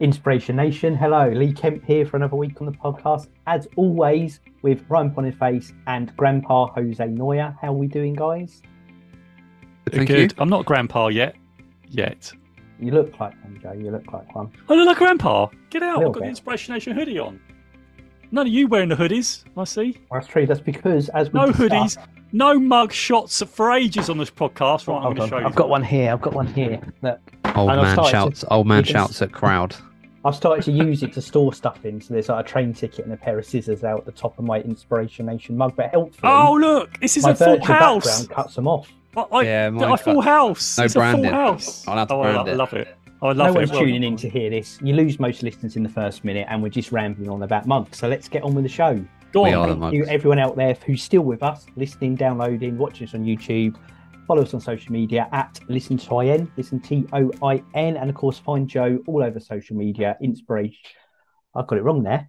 Inspiration Nation. Hello, Lee Kemp here for another week on the podcast. As always, with Ryan Boniface and Grandpa Jose Noya. How are we doing, guys? Thank Good. you. I'm not grandpa yet. Yet. You look like one, Joe. You look like one. I look like grandpa. Get out. I've got the. Inspiration Nation hoodie on. None of you wearing the hoodies, I see. That's true. That's because as we No discussed- hoodies, no mug shots for ages on this podcast. Right, I'm going to show you. I've got one here. I've got one here. Look, Old And man started to- shouts. Old man you can shouts at crowd. I've started to use it to store stuff in. So there's like a train ticket and a pair of scissors out at the top of my Inspiration Nation mug. But helpfully, Oh, look. This is my a full house. cuts them off. I, I, Yeah, mine a full house. No it's a full branding. house. I'll have to oh, brand I love it. I love no it. one's Well, tuning in to hear this. You lose most listeners in the first minute, and we're just rambling on about mugs. So let's get on with the show. Go We on. are the Thank you, mugs. everyone out there who's still with us, listening, downloading, watching us on YouTube. Follow us on social media at Listen to IN, Listen T O I N, and of course find Joe all over social media. Inspiration. I got it wrong there.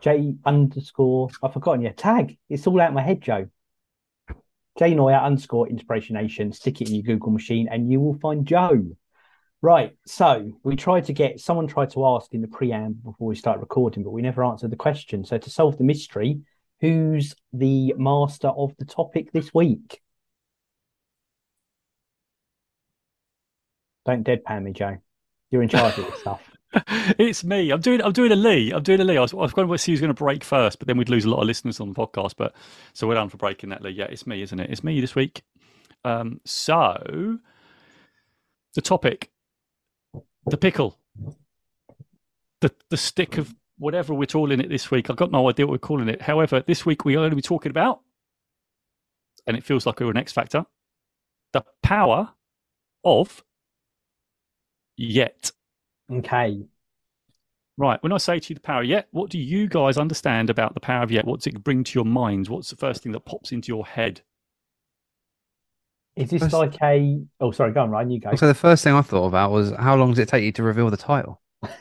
J underscore. I've forgotten your tag. It's all out my head, Joe. J Noya underscore Inspiration Nation. Stick it in your Google machine, and you will find Joe. Right. So we tried to get someone tried to ask in the preamble before we start recording, but we never answered the question. So to solve the mystery, who's the master of the topic this week? Don't deadpan me, Joe. You're in charge of this stuff. it's me. I'm doing. I'm doing a Lee. I'm doing a Lee. I was, I was going to see who's going to break first, but then we'd lose a lot of listeners on the podcast. But so we're done for breaking that Lee. Yeah, it's me, isn't it? It's me this week. Um, so the topic, the pickle, the the stick of whatever we're calling it this week. I've got no idea what we're calling it. However, this week we're going to be talking about, and it feels like we're an X Factor, the power of yet. Okay. Right. When I say to you the power of yet, what do you guys understand about the power of yet? What does it bring to your minds? What's the first thing that pops into your head? Is this First- like a? Oh, sorry. Go on, Ryan. You go. So the first thing I thought about was how long does it take you to reveal the title?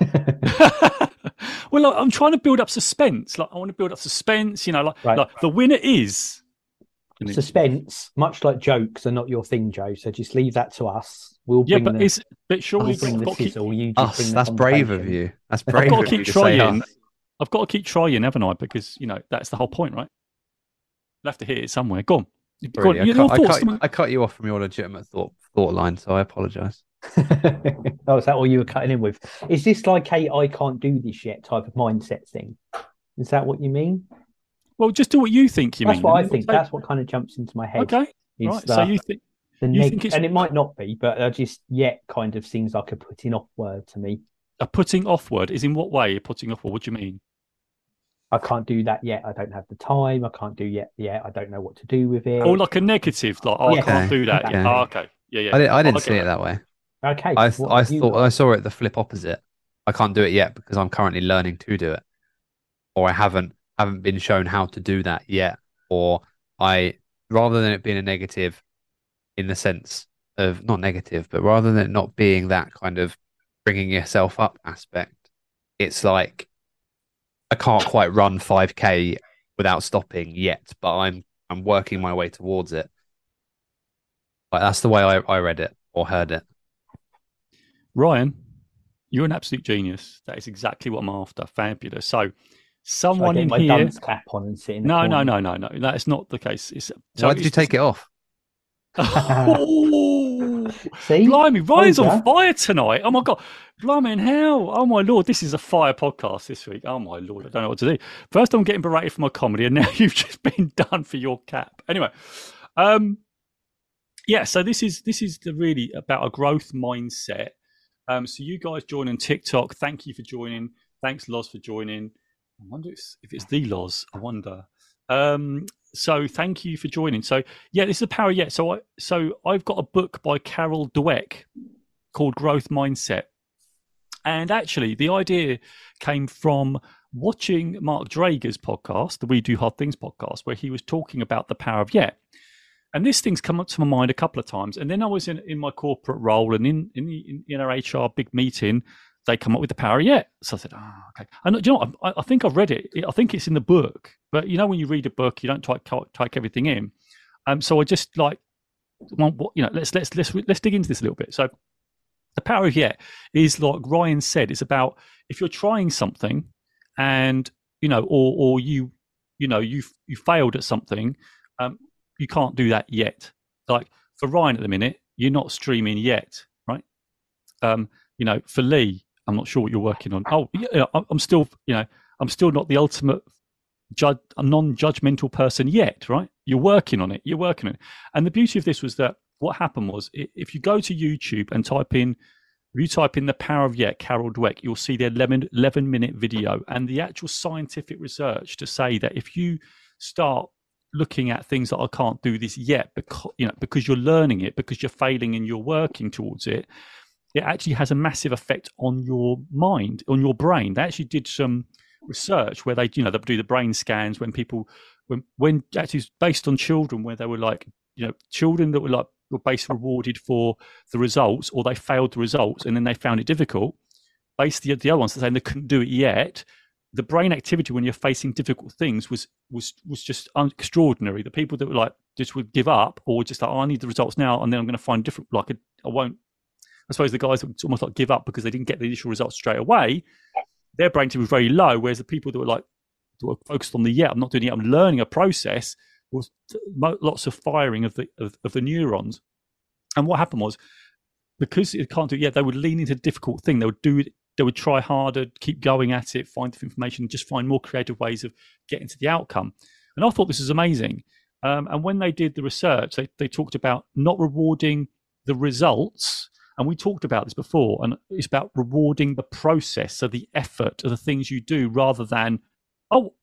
well, like, I'm trying to build up suspense. Like I want to build up suspense. You know, like, Right. like the winner is. Suspense, much like jokes, are not your thing, Joe. So just leave that to us. We'll yeah, bring but the, is but surely we'll bring I've the got keep, sizzle. You Us. bring the That's brave of conversation. you. That's I've got to keep trying. us. I've got to keep trying, haven't I? Because you know that's the whole point, right? You'll have to hit it somewhere. Go on. Go on. I, Your cut, I, cut, I cut you off from your legitimate thought thought line, so I apologise. oh, is that all you were cutting in with? Is this like a I can't do this yet type of mindset thing? Is that what you mean? Well, just do what you think. You That's mean? That's what I think. say- That's what kind of jumps into my head. Okay. Right. the, So you think the you neg- think and it might not be, but uh, just yet kind of seems like a putting off word to me. a putting off word is in what way? A putting off word? What do you mean? I can't do that yet. I don't have the time. I can't do yet. yet. I don't know what to do with it. Or like a negative, like oh, Yeah. I can't do that. Okay. Yeah. Oh, okay. Yeah, yeah. I, didn't, I didn't get see it that. that way. okay. I, th- I have you thought got? I saw it the flip opposite. I can't do it yet because I'm currently learning to do it, or I haven't haven't been shown how to do that yet, or I rather than it being a negative, in the sense of not negative, but rather than it not being that kind of bringing yourself up aspect, it's like I can't quite run 5k without stopping yet, but I'm I'm working my way towards it. Like that's the way I, I read it or heard it. Ryan, you're an absolute genius. That is exactly what I'm after. Fabulous. So, Should I someone get in my here. dunce cap on and sit in the No, no, corner? no, no, no. That is not the case. It's, so Why did you take it off? Oh, See, blimey, Ryan's on fire tonight. Oh my god, blimey, and how? Oh my lord, this is a fire podcast this week. Oh my lord, I don't know what to do. First, I'm getting berated for my comedy, and now you've just been done for your cap. Anyway, um, yeah. So this is this is the really about a growth mindset. Um, so you guys joining TikTok. Thank you for joining. Thanks, Loz, for joining. I wonder if it's, if it's the Loz. I wonder. Um, so thank you for joining. So yeah, this is the power of yet. So I so I've got a book by Carol Dweck called Growth Mindset. And actually the idea came from watching Mark Drager's podcast, the We Do Hard Things podcast, where he was talking about the power of yet. And this thing's come up to my mind a couple of times. And then I was in, in my corporate role and in, in, in, in our HR big meeting, they come up with the power yet. So I said, oh, okay. And do you know? I, I think I've read it. I think it's in the book. But you know, when you read a book, you don't type, type everything in. Um, so I just like, well, you know, let's let's let's let's dig into this a little bit. So The power of yet is like Ryan said. It's about if you're trying something, and you know, or or you, you know, you you failed at something, um, you can't do that yet. Like for Ryan at the minute, you're not streaming yet, right? Um, you know, for Lee, I'm not sure what you're working on. Oh, yeah, I'm still, you know, I'm still not the ultimate judge, a non-judgmental person yet, right? You're working on it. You're working on it. And the beauty of this was that what happened was if you go to YouTube and type in, if you type in the power of yet, Carol Dweck, you'll see their 11, 11 minute video and the actual scientific research to say that if you start looking at things that I can't do this yet because you know because you're learning it because you're failing and you're working towards it it actually has a massive effect on your mind on your brain they actually did some research where they you know they do the brain scans when people when when actually based on children where they were like you know children that were like were basically rewarded for the results or they failed the results and then they found it difficult basically the other ones saying they couldn't do it yet the brain activity when you're facing difficult things was was was just extraordinary. The people that were like just would give up or just like, oh, I need the results now, and then I'm going to find different. Like I won't. I suppose the guys would almost like give up because they didn't get the initial results straight away. Their brain activity was very low, whereas the people that were like that were focused on the yeah, I'm not doing it, I'm learning a process was lots of firing of the of, of the neurons. And what happened was because it can't do it yet, they would lean into a difficult thing. They would do it they would try harder, keep going at it, find information, just find more creative ways of getting to the outcome. And I thought this was amazing. Um, and when they did the research, they, they talked about not rewarding the results. And we talked about this before, and it's about rewarding the process, so the effort of the things you do rather than, oh,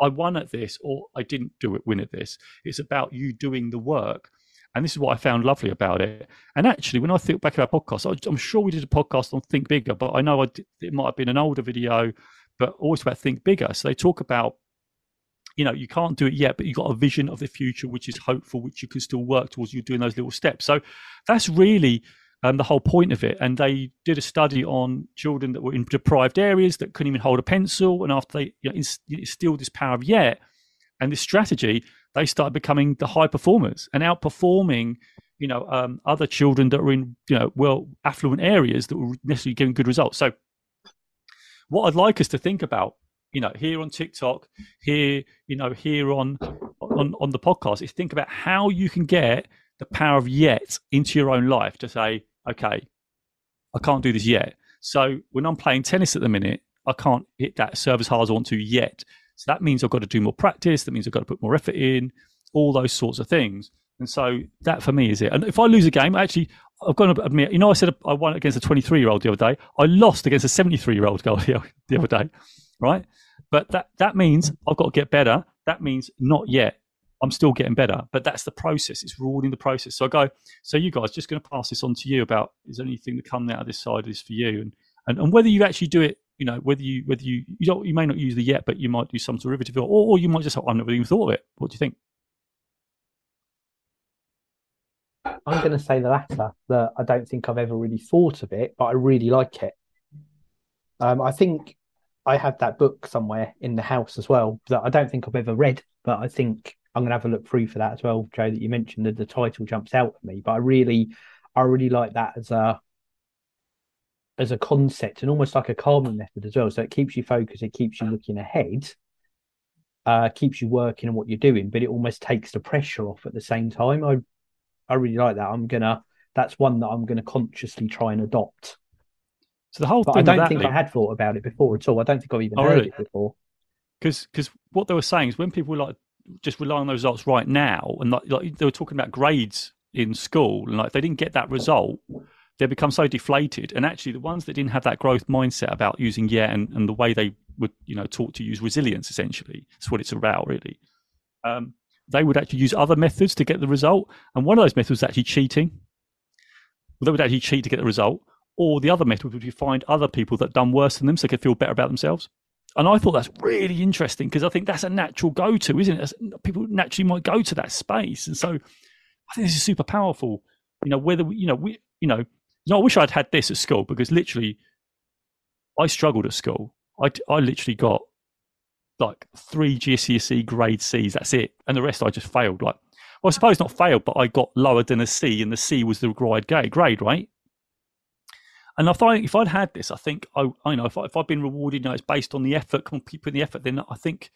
I won at this or I didn't do it, win at this. It's about you doing the work. And this is what I found lovely about it. And actually, when I think back at our podcast, I'm sure we did a podcast on Think Bigger, but I know I did, it might have been an older video, but always about Think Bigger. So they talk about, you know, you can't do it yet, but you've got a vision of the future, which is hopeful, which you can still work towards. You're doing those little steps. So that's really um, the whole point of it. And they did a study on children that were in deprived areas that couldn't even hold a pencil. And after they you know, instilled this power of yet and this strategy, they started becoming the high performers and outperforming you know um, other children that were in you know well affluent areas that were necessarily giving good results so what i'd like us to think about you know here on tiktok here you know here on on on the podcast is think about how you can get the power of yet into your own life to say okay i can't do this yet so when i'm playing tennis at the minute i can't hit that serve as hard as i want to yet so that means I've got to do more practice. That means I've got to put more effort in, all those sorts of things. And so that for me is it. And if I lose a game, actually, I've got to admit, you know, I said I won against a 23 year old the other day. I lost against a 73 year old girl the other day, right? But that, that means I've got to get better. That means not yet. I'm still getting better, but that's the process. It's rewarding the process. So I go, so you guys, just going to pass this on to you about is there anything that comes out of this side of this for you, and, and and whether you actually do it you know whether you whether you you don't you may not use the yet, but you might do some derivative, or, or you might just I've never even thought of it. What do you think? I'm going to say the latter. That I don't think I've ever really thought of it, but I really like it. Um, I think I have that book somewhere in the house as well that I don't think I've ever read, but I think I'm going to have a look through for that as well, Joe. That you mentioned that the title jumps out at me, but I really, I really like that as a as a concept and almost like a calming method as well. So it keeps you focused, it keeps you looking ahead, uh, keeps you working on what you're doing, but it almost takes the pressure off at the same time. I I really like that. I'm gonna that's one that I'm gonna consciously try and adopt. So the whole but thing I don't think I had thought about it before at all. I don't think I've even oh, heard really? it before. Because because what they were saying is when people like just rely on those results right now, and like, like they were talking about grades in school, and like they didn't get that result, they become so deflated. And actually, the ones that didn't have that growth mindset about using yeah and, and the way they would, you know, taught to use resilience, essentially, that's what it's about, really. Um, they would actually use other methods to get the result. And one of those methods was actually cheating. They would actually cheat to get the result. Or the other method would be find other people that done worse than them so they could feel better about themselves. And I thought that's really interesting because I think that's a natural go to, isn't it? People naturally might go to that space. And so I think this is super powerful. You know, whether we, you know, we, you know, no, I wish I'd had this at school because literally, I struggled at school. I, I literally got like three GCSE grade C's. That's it, and the rest I just failed. Like, well, I suppose not failed, but I got lower than a C, and the C was the required grade, right? And if I if I'd had this, I think I, I know if, I, if I'd been rewarded, you know, it's based on the effort, putting the effort, then I think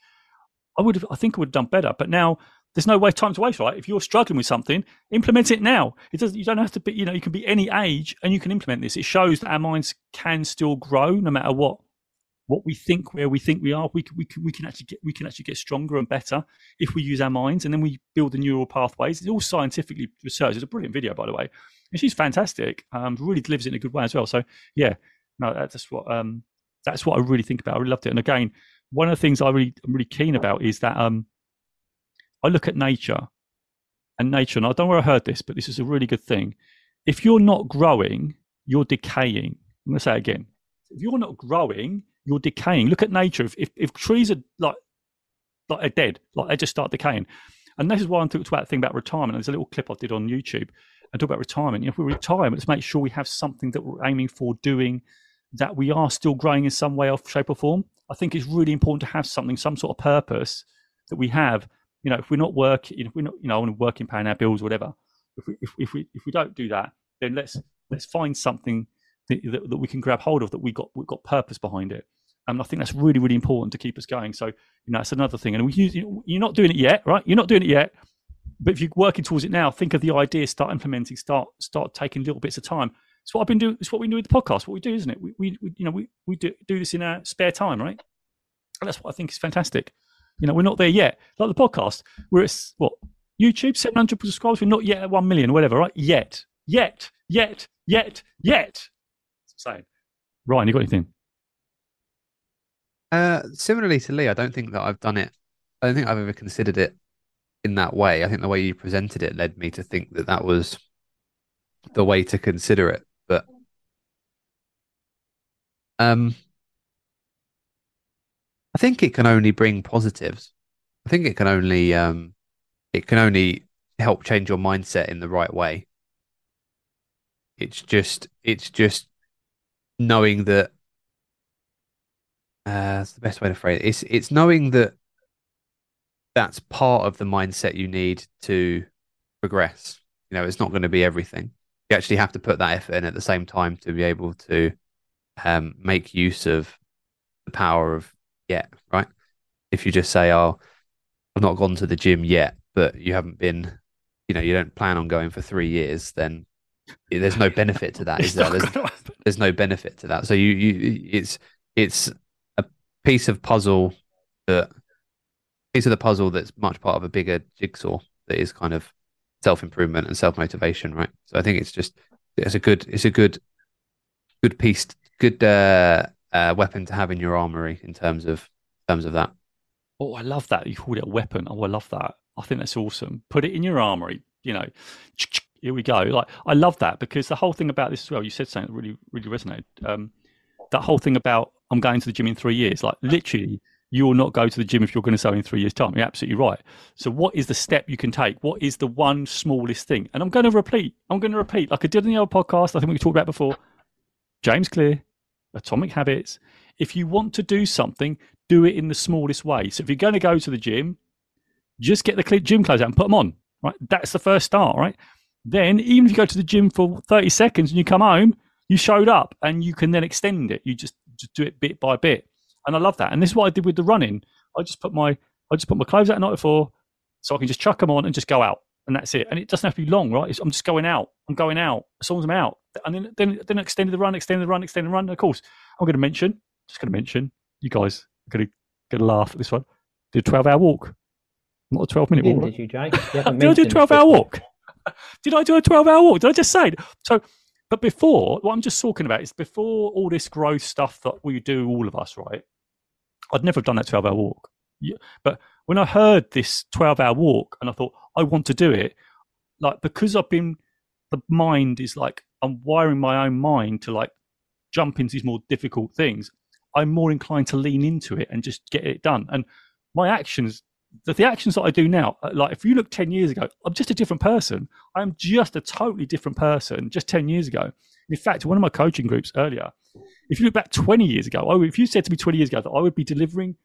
I would have, I think I would have done better. But now there's no way time to waste, right? If you're struggling with something, implement it now. It doesn't You don't have to be. You know, you can be any age and you can implement this. It shows that our minds can still grow no matter what what we think where we think we are. We can, we can, we can actually get we can actually get stronger and better if we use our minds, and then we build the neural pathways. It's all scientifically researched. It's a brilliant video, by the way, and she's fantastic. Um, really delivers it in a good way as well. So yeah, no, that's what um that's what I really think about. I really loved it. And again, one of the things I really I'm really keen about is that um I look at nature and nature, and I don't know where I heard this, but this is a really good thing. If you're not growing, you're decaying. I'm going to say it again. If you're not growing, you're decaying. Look at nature. If, if, if trees are like like are dead, like they just start decaying. And this is why I'm talking about the thing about retirement. There's a little clip I did on YouTube. and talk about retirement. If we retire, let's make sure we have something that we're aiming for doing, that we are still growing in some way, or shape, or form. I think it's really important to have something, some sort of purpose that we have you know, if we're not working, if we're not, you know, working paying our bills, whatever. If we, if, if we, if we don't do that, then let's let's find something that, that, we can grab hold of that we got we've got purpose behind it. And I think that's really really important to keep us going. So you know, that's another thing. And we use, you're not doing it yet, right? You're not doing it yet. But if you're working towards it now, think of the idea, start implementing, start start taking little bits of time. It's what I've been doing. It's what we do with the podcast. What we do, isn't it? We, we, we you know we, we do, do this in our spare time, right? And that's what I think is fantastic. You know, we're not there yet. Like the podcast, we're at what YouTube, seven hundred subscribers. We're not yet at one million, whatever. Right? Yet, yet, yet, yet, yet. Saying, Ryan, you got anything? Uh, similarly to Lee, I don't think that I've done it. I don't think I've ever considered it in that way. I think the way you presented it led me to think that that was the way to consider it. But um, I think it can only bring positives. I think it can only um, it can only help change your mindset in the right way. It's just it's just knowing that uh, that's the best way to phrase it. It's it's knowing that that's part of the mindset you need to progress. You know, it's not going to be everything. You actually have to put that effort in at the same time to be able to um, make use of the power of yet, right? If you just say, "Oh, I've not gone to the gym yet," but you haven't been, you know, you don't plan on going for three years, then there's no benefit to that, is there? There's, there's, no benefit to that. So you, you, it's it's a piece of puzzle that piece of the puzzle that's much part of a bigger jigsaw that is kind of self improvement and self motivation, right? So I think it's just it's a good it's a good good piece good uh, uh, weapon to have in your armory in terms of in terms of that. Oh, I love that you called it a weapon. Oh, I love that. I think that's awesome. Put it in your armory. You know, here we go. Like I love that because the whole thing about this as well. You said something that really really resonated. Um, that whole thing about I'm going to the gym in three years. Like literally, you will not go to the gym if you're going to sell in three years' time. You're absolutely right. So, what is the step you can take? What is the one smallest thing? And I'm going to repeat. I'm going to repeat, like I did in the other podcast. I think we talked about before. James Clear, Atomic Habits. If you want to do something, do it in the smallest way. So if you're going to go to the gym, just get the gym clothes out and put them on. Right, that's the first start. Right. Then, even if you go to the gym for 30 seconds and you come home, you showed up, and you can then extend it. You just just do it bit by bit, and I love that. And this is what I did with the running. I just put my I just put my clothes out at night before, so I can just chuck them on and just go out, and that's it. And it doesn't have to be long, right? It's, I'm just going out. I'm going out as long as I'm out and then then then extended the run, extended the run, extended the run. And of course, I'm going to mention, just going to mention, you guys are going to get a laugh at this one. Did a 12 hour walk, not a 12 minute walk. Did you, Jake? You did I do a 12 hour walk? did I do a 12 hour walk? Did I just say? It? So, but before, what I'm just talking about is before all this growth stuff that we do, all of us, right? I'd never have done that 12 hour walk. But when I heard this 12 hour walk and I thought, I want to do it, like because I've been, the mind is like I'm wiring my own mind to like jump into these more difficult things, I'm more inclined to lean into it and just get it done. And my actions, the, the actions that I do now, uh, like if you look 10 years ago, I'm just a different person. I'm just a totally different person just 10 years ago. In fact, one of my coaching groups earlier, if you look back 20 years ago, oh, if you said to me 20 years ago that I would be delivering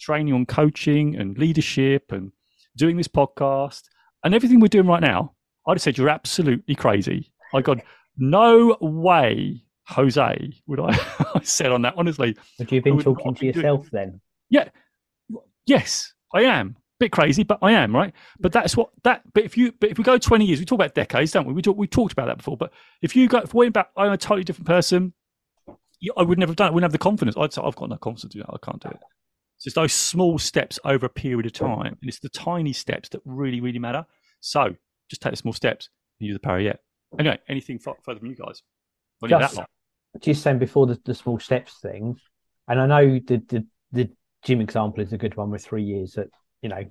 training on coaching and leadership and doing this podcast and everything we're doing right now, I'd have said you're absolutely crazy. I got no way Jose would I, I said on that honestly. Would you have been would talking to be doing- yourself then? Yeah. Yes, I am. a Bit crazy, but I am right. But that's what that. But if you, but if we go twenty years, we talk about decades, don't we? We talk, we talked about that before. But if you go, if we went back, I'm a totally different person. You, I would never have done it. I wouldn't have the confidence. I'd say I've got no confidence to do that. I can't do it. So It's those small steps over a period of time, and it's the tiny steps that really, really matter. So just take the small steps and use the power yet. Anyway, anything fu- further from you guys? Just-. Just saying before the, the small steps thing, and I know the, the the gym example is a good one with three years. That you know,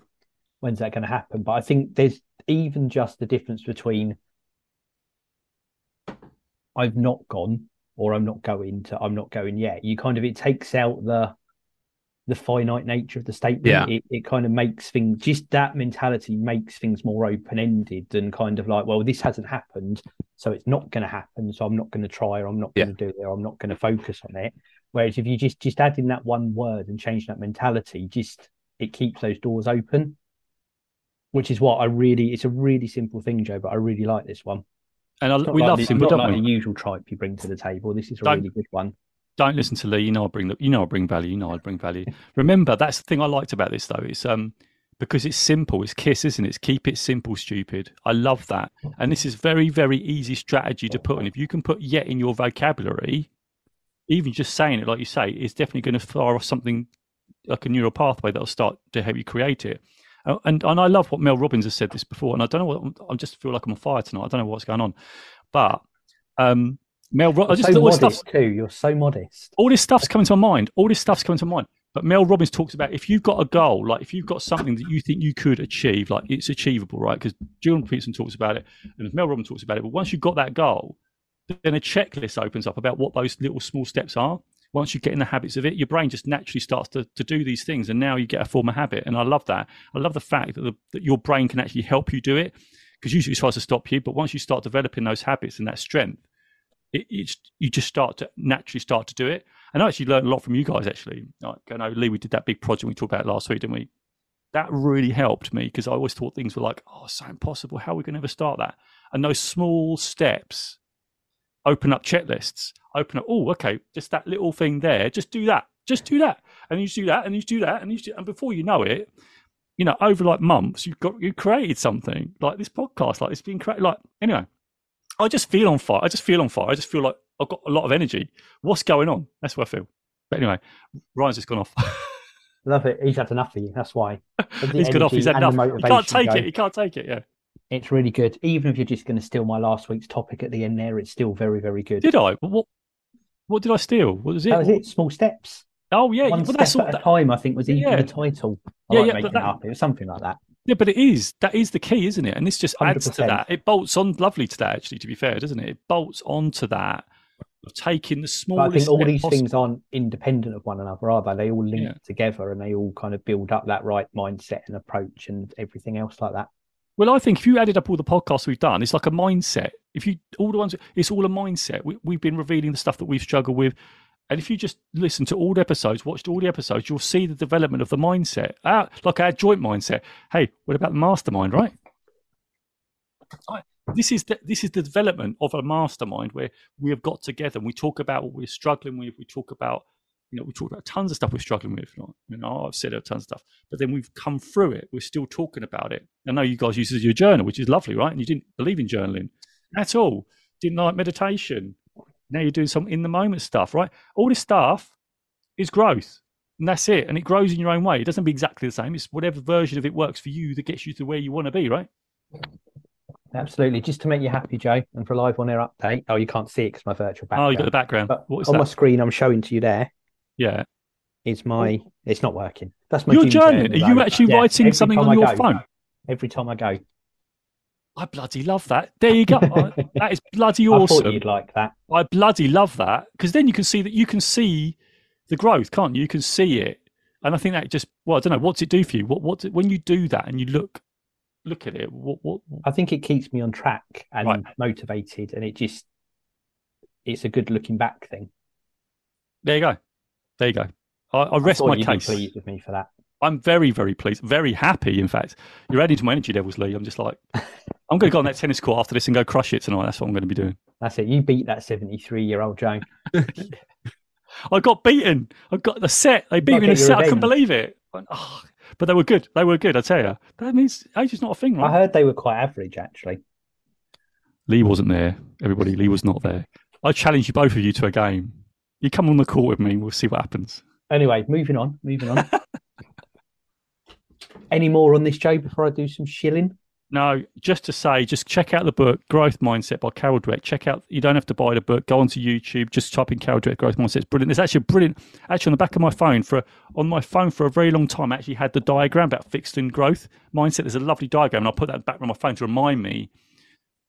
when's that going to happen? But I think there's even just the difference between I've not gone or I'm not going to I'm not going yet. You kind of it takes out the the finite nature of the statement. Yeah. It it kind of makes things just that mentality makes things more open ended and kind of like, well, this hasn't happened, so it's not going to happen. So I'm not going to try, or I'm not going to do it, or I'm not going to focus on it. Whereas if you just just add in that one word and change that mentality, just it keeps those doors open. Which is what I really it's a really simple thing, Joe, but I really like this one. And I, we like love the, Simba, not don't like we? the usual tripe you bring to the table. This is a Don't- really good one. don't listen to Lee. You know I bring the, you know I bring value. You know I bring value. Remember, that's the thing I liked about this though. It's um because it's simple. It's Kiss, isn't it? It's keep it simple, stupid. I love that. And this is very very easy strategy to put in. If you can put yet in your vocabulary, even just saying it like you say, is definitely going to fire off something like a neural pathway that'll start to help you create it. Uh, And and I love what Mel Robbins has said this before. And I don't know what I just feel like I'm on fire tonight. I don't know what's going on, but um. Mel, Ro- I just so all this modest too. You're so modest. all this stuff's coming to my mind. All this stuff's coming to my mind. But Mel Robbins talks about if you've got a goal, like if you've got something that you think you could achieve, like it's achievable, right? Because Jordan Peterson talks about it, and Mel Robbins talks about it. But once you've got that goal, then a checklist opens up about what those little small steps are. Once you get in the habits of it, your brain just naturally starts to, to do these things, and now you get a form of habit. And I love that. I love the fact that, the, that your brain can actually help you do it, because usually it tries to stop you. But once you start developing those habits and that strength, it, it's you just start to naturally start to do it. And I actually learned a lot from you guys. Actually, like, I know Lee, we did that big project we talked about last week, didn't we? That really helped me because I always thought things were like, oh, so impossible. How are we going to ever start that? And those small steps open up checklists. Open up. Oh, okay, just that little thing there. Just do that. Just do that. And you do that, and you do that, and you do, and before you know it, you know, over like months, you've got you created something like this podcast. Like it's been created. Like anyway, I just feel on fire. I just feel on fire. I just feel like I've got a lot of energy. What's going on? That's what I feel. But anyway, Ryan's just gone off. Love it. He's had enough of you. That's why. He's gone off. He's had enough. He can't take go. it. He can't take it. Yeah. It's really good. Even if you're just going to steal my last week's topic at the end there, it's still very, very good. Did I? What? What did I steal? What was it? That was it. Small steps. Oh yeah. One Well, step that's all. at a time, I think, was even Yeah. the title. I Yeah, like yeah, making that- it up. It was something like that. yeah, but it is. That is the key, isn't it? And this just adds to 100%. that. It bolts on lovely to that. Actually, to be fair, doesn't it? It bolts onto that of taking the But I think all these possible. things aren't independent of one another, are they? They all link Yeah. together and they all kind of build up that right mindset and approach and everything else like that. Well, I think if you added up all the podcasts we've done, it's like a mindset. If you all the ones, it's all a mindset. We, we've been revealing the stuff that we've struggled with, and if you just listen to all the episodes, watched all the episodes, you'll see the development of the mindset. Our, like our joint mindset. Hey, what about the mastermind? Right. Right. This is the, this is the development of a mastermind where we have got together and we talk about what we're struggling with. We talk about you know, we talk about tons of stuff we're struggling with. You know, I've said a tons of stuff, but then we've come through it. We're still talking about it. I know you guys use it as your journal, which is lovely, right? And you didn't believe in journaling at all. Didn't like meditation. Now you're doing some in the moment stuff, right? All this stuff is growth. And that's it. And it grows in your own way. It doesn't be exactly the same. It's whatever version of it works for you that gets you to where you want to be, right? Absolutely. Just to make you happy, Joe, and for a live on air update. Oh, you can't see it because my virtual background. Oh, you got the background. But What is on that? my screen, I'm showing to you there Yeah. is my. It's not working. That's my. You're journaling. Are you actually Yeah, writing something on I your go. phone? Every time I go. I bloody love that. There you go. I- that is bloody awesome. I thought you'd like that. I bloody love that because then you can see that you can see the growth, can't you? You can see it, and I think that just well, I don't know what's it do for you. What what when you do that and you look look at it, what what I think it keeps me on track and Right. motivated, and it just. It's a good looking back thing. there you go, there you go. I, I I rest thought my case. pleased with me for that. I'm very very pleased, very happy. In fact, you're adding to my energy levels, Lee. I'm just like, I'm going to go on that tennis court after this and go crush it tonight. That's what I'm going to be doing. That's it. You beat that 73 year old Joe. I got beaten. I got the set. They beat me in the set. I couldn't believe it. "Oh." But they were good. They were good. I tell you. That means age is not a thing, right? I heard they were quite average, actually. Lee wasn't there. Everybody, Lee was not there. I challenge you both of you to a game. You come on the court with me. We'll see what happens. Anyway, moving on. Moving on. Any more on this, Joe, before I do some shilling? No, just to say, just check out the book Growth Mindset by Carol Dweck. Check out. You don't have to buy the book. Go onto YouTube. Just type in Carol Dweck Growth Mindset. It's brilliant. It's actually brilliant. Actually, on the back of my phone for on my phone for a very long time, I actually had the diagram about fixed and growth mindset. There's a lovely diagram, and I'll put that back on my phone to remind me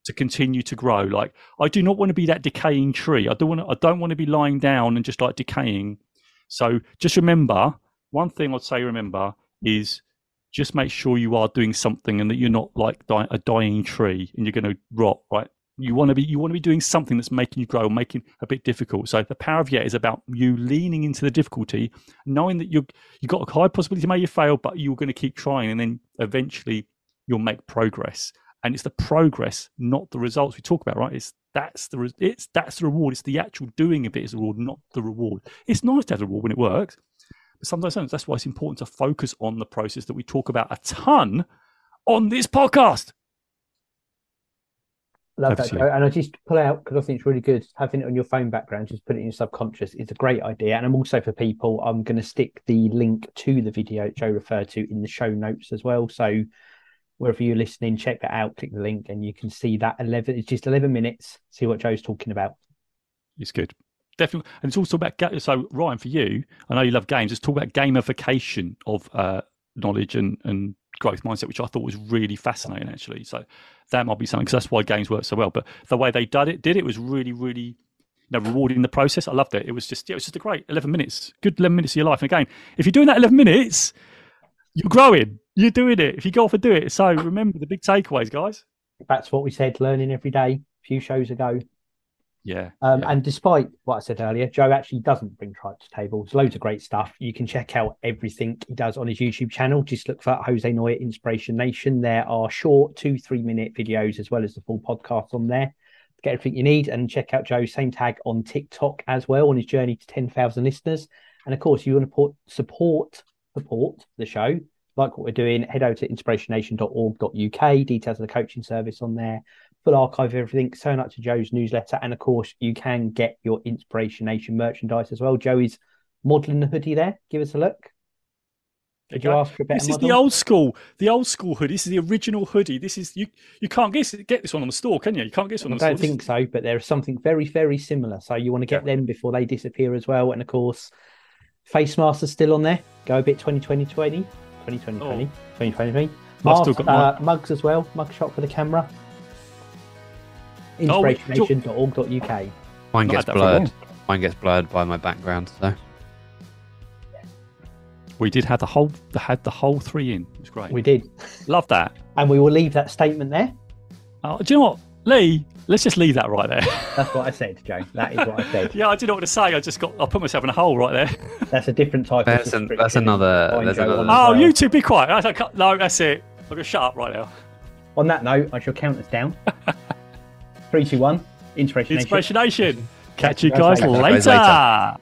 to continue to grow. Like I do not want to be that decaying tree. I don't want to, I don't want to be lying down and just like decaying. So just remember one thing I'd say. Remember is just make sure you are doing something and that you're not like a dying tree and you're going to rot. Right? You want to be you want to be doing something that's making you grow, making a bit difficult. So the power of yet is about you leaning into the difficulty, knowing that you you got a high possibility maybe you fail, but you're going to keep trying, and then eventually you'll make progress and it's the progress, not the results we talk about, right? It's that's the re- it's that's the reward. It's the actual doing of it is the reward, not the reward. It's nice to have a reward when it works, but sometimes don't. that's why it's important to focus on the process that we talk about a ton on this podcast. Love Over that. to you. Joe. And I just pull out because I think it's really good. Having it on your phone background, just put it in your subconscious is a great idea. And I'm also for people, I'm going to stick the link to the video that Joe referred to in the show notes as well. So wherever you're listening, check that out, click the link, and you can see that 11, it's just 11 minutes, see what Joe's talking about. It's good. Definitely. And it's also about, so Ryan, for you, I know you love games. Let's talk about gamification of uh, knowledge and, and growth mindset, which I thought was really fascinating, actually. So that might be something, because that's why games work so well. But the way they did it, did it was really, really rewarding the process. I loved it. It was just, yeah, it was just a great 11 minutes, good 11 minutes of your life. And again, if you're doing that 11 minutes, you're growing. You're doing it. If you go off and do it. So remember the big takeaways, guys. That's what we said, learning every day, a few shows ago. Yeah. Um, yeah. And despite what I said earlier, Joe actually doesn't bring tribe to table. There's loads of great stuff. You can check out everything he does on his YouTube channel. Just look for Jose Noya Inspiration Nation. There are short two, three minute videos as well as the full podcast on there get everything you need. And check out Joe's same tag on TikTok as well on his journey to 10,000 listeners. And of course, you want to put, support support the show, like what we're doing, head over to inspirationnation.org.uk. Details of the coaching service on there full archive of everything. Sign up to Joe's newsletter, and of course, you can get your Inspiration Nation merchandise as well. Joe is modelling the hoodie there. Give us a look. Did you ask for a better This is the old school, the old school hoodie. This is the original hoodie. This is you. You can't get this, get this one on the store, can you? You can't get this one I on the store. I don't think so, but there is something very, very similar. So you want to get them before they disappear as well. And of course, face masks are still on there. Go a bit 2020 20, 2020 20, 2020. I've still got uh, mugs as well. Mug shot for the camera. Oh, wait, do- Inspirationnation.org.uk. Mine gets blurred. Mine gets blurred by my background. So We did have the whole, had the whole three in. It was great. We did. Love that. And we will leave that statement there. Oh, do you know what, Lee? Let's just leave that right there. That's what I said, Joe. That is what I said. yeah, I didn't know what to say. I just got. I put myself in a hole right there. That's a different type That's of an- that's another- Find that's another- Oh, well. you two, be quiet. I- I No, that's it. I'm gonna shut up right now. On that note, I shall count us down. Three, two, one. Inspiration. Nation. Inspiration Nation. Catch you Catch you guys guys later. later.